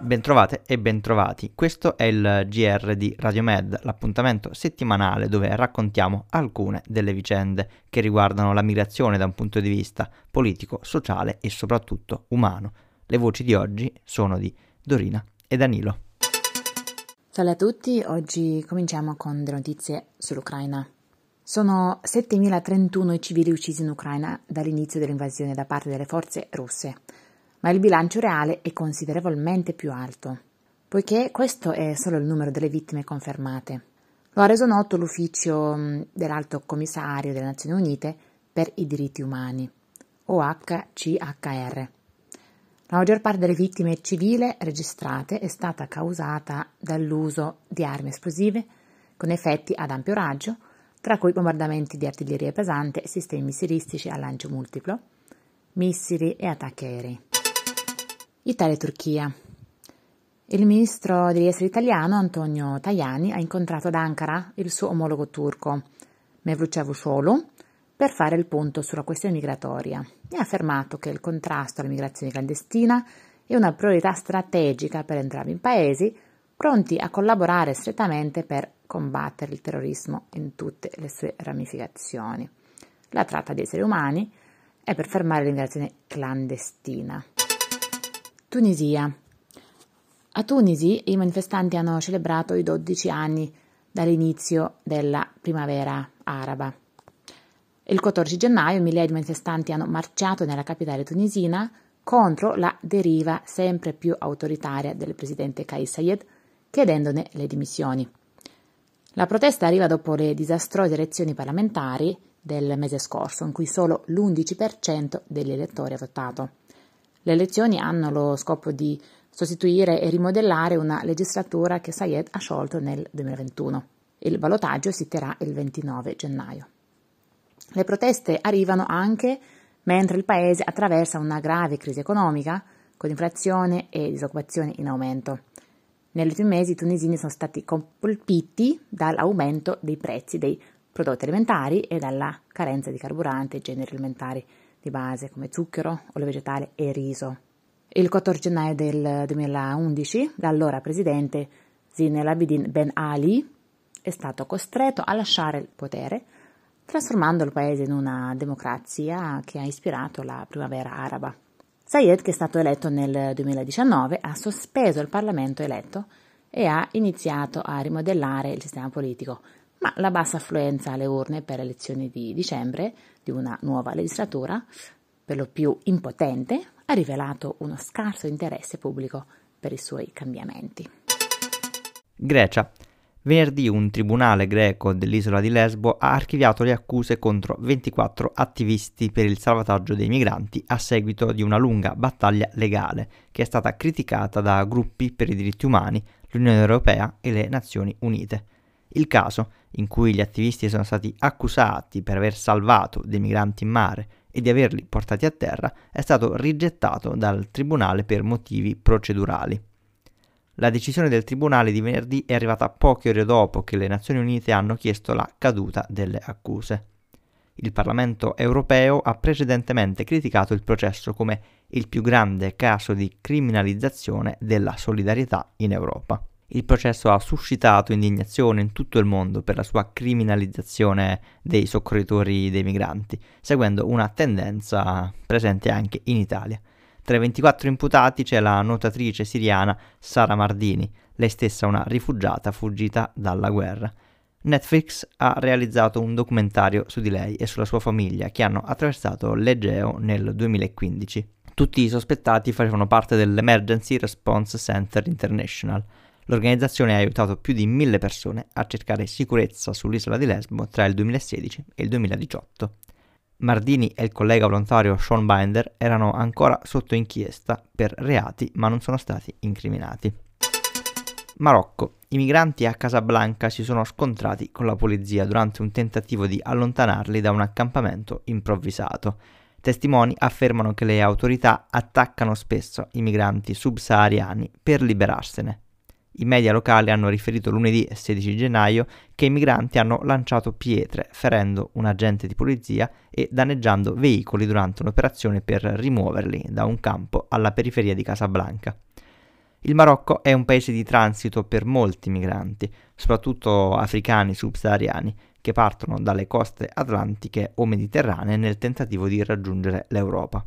Bentrovate e bentrovati, questo è il GR di Radio Med, l'appuntamento settimanale dove raccontiamo alcune delle vicende che riguardano la migrazione da un punto di vista politico, sociale e soprattutto umano. Le voci di oggi sono di Dorina e Danilo. Salve a tutti, oggi cominciamo con delle notizie sull'Ucraina. Sono 7.031 i civili uccisi in Ucraina dall'inizio dell'invasione da parte delle forze russe, ma il bilancio reale è considerevolmente più alto, poiché questo è solo il numero delle vittime confermate. Lo ha reso noto l'ufficio mm, dell'Alto Commissario delle Nazioni Unite per i diritti umani, OHCHR. La maggior parte delle vittime civili registrate è stata causata dall'uso di armi esplosive con effetti ad ampio raggio, tra cui bombardamenti di artiglieria pesante, sistemi missilistici a lancio multiplo, missili e attacchi aerei. Italia e Turchia. Il ministro degli esteri italiano Antonio Tajani ha incontrato ad Ankara il suo omologo turco Mevlut Cavusoglu per fare il punto sulla questione migratoria e ha affermato che il contrasto alla migrazione clandestina è una priorità strategica per entrambi i paesi pronti a collaborare strettamente per combattere il terrorismo in tutte le sue ramificazioni, la tratta di esseri umani e per fermare l'immigrazione clandestina. Tunisia. A Tunisi i manifestanti hanno celebrato i 12 anni dall'inizio della primavera araba. Il 14 gennaio migliaia di manifestanti hanno marciato nella capitale tunisina contro la deriva sempre più autoritaria del presidente Kais Sayed, chiedendone le dimissioni. La protesta arriva dopo le disastrose elezioni parlamentari del mese scorso, in cui solo l'11% degli elettori ha votato. Le elezioni hanno lo scopo di sostituire e rimodellare una legislatura che Sayed ha sciolto nel 2021. Il ballottaggio si terrà il 29 gennaio. Le proteste arrivano anche mentre il paese attraversa una grave crisi economica, con inflazione e disoccupazione in aumento. Negli ultimi mesi i tunisini sono stati colpiti dall'aumento dei prezzi dei prodotti alimentari e dalla carenza di carburante e generi alimentari di base come zucchero, olio vegetale e riso. Il 14 gennaio del 2011 l'allora presidente Zine Abidin Ben Ali è stato costretto a lasciare il potere, trasformando il paese in una democrazia che ha ispirato la primavera araba. Sayed, che è stato eletto nel 2019, ha sospeso il Parlamento eletto e ha iniziato a rimodellare il sistema politico, ma la bassa affluenza alle urne per le elezioni di dicembre di una nuova legislatura, per lo più impotente, ha rivelato uno scarso interesse pubblico per i suoi cambiamenti. Grecia. Venerdì un tribunale greco dell'isola di Lesbo ha archiviato le accuse contro 24 attivisti per il salvataggio dei migranti a seguito di una lunga battaglia legale che è stata criticata da gruppi per i diritti umani, l'Unione Europea e le Nazioni Unite. Il caso, in cui gli attivisti sono stati accusati per aver salvato dei migranti in mare e di averli portati a terra, è stato rigettato dal Tribunale per motivi procedurali. La decisione del Tribunale di venerdì è arrivata poche ore dopo che le Nazioni Unite hanno chiesto la caduta delle accuse. Il Parlamento europeo ha precedentemente criticato il processo come il più grande caso di criminalizzazione della solidarietà in Europa. Il processo ha suscitato indignazione in tutto il mondo per la sua criminalizzazione dei soccorritori dei migranti, seguendo una tendenza presente anche in Italia. Tra i 24 imputati c'è la nuotatrice siriana Sara Mardini, lei stessa una rifugiata fuggita dalla guerra. Netflix ha realizzato un documentario su di lei e sulla sua famiglia che hanno attraversato l'Egeo nel 2015. Tutti i sospettati facevano parte dell'Emergency Response Center International. L'organizzazione ha aiutato più di mille persone a cercare sicurezza sull'isola di Lesbo tra il 2016 e il 2018. Mardini e il collega volontario Sean Binder erano ancora sotto inchiesta per reati ma non sono stati incriminati. Marocco. I migranti a Casablanca si sono scontrati con la polizia durante un tentativo di allontanarli da un accampamento improvvisato. Testimoni affermano che le autorità attaccano spesso i migranti subsahariani per liberarsene. I media locali hanno riferito lunedì 16 gennaio che i migranti hanno lanciato pietre, ferendo un agente di polizia e danneggiando veicoli durante un'operazione per rimuoverli da un campo alla periferia di Casablanca. Il Marocco è un paese di transito per molti migranti, soprattutto africani subsahariani, che partono dalle coste atlantiche o mediterranee nel tentativo di raggiungere l'Europa.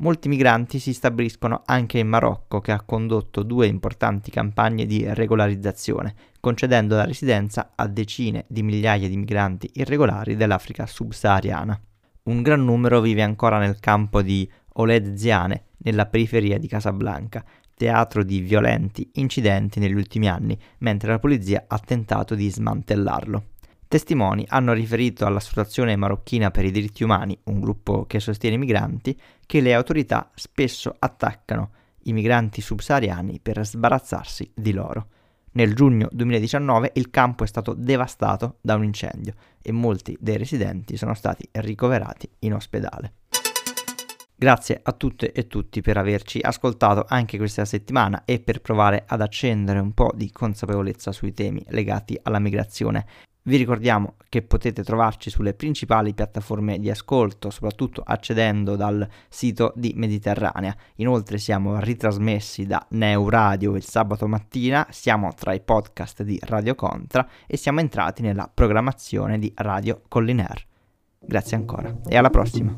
Molti migranti si stabiliscono anche in Marocco, che ha condotto due importanti campagne di regolarizzazione, concedendo la residenza a decine di migliaia di migranti irregolari dell'Africa subsahariana. Un gran numero vive ancora nel campo di Oled Ziane, nella periferia di Casablanca, teatro di violenti incidenti negli ultimi anni, mentre la polizia ha tentato di smantellarlo. Testimoni hanno riferito all'Associazione marocchina per i diritti umani, un gruppo che sostiene i migranti, che le autorità spesso attaccano i migranti subsahariani per sbarazzarsi di loro. Nel giugno 2019 il campo è stato devastato da un incendio e molti dei residenti sono stati ricoverati in ospedale. Grazie a tutte e tutti per averci ascoltato anche questa settimana e per provare ad accendere un po' di consapevolezza sui temi legati alla migrazione vi ricordiamo che potete trovarci sulle principali piattaforme di ascolto, soprattutto accedendo dal sito di Mediterranea. Inoltre siamo ritrasmessi da Neu Radio il sabato mattina, siamo tra i podcast di Radio Contra e siamo entrati nella programmazione di Radio Collinaire. Grazie ancora e alla prossima.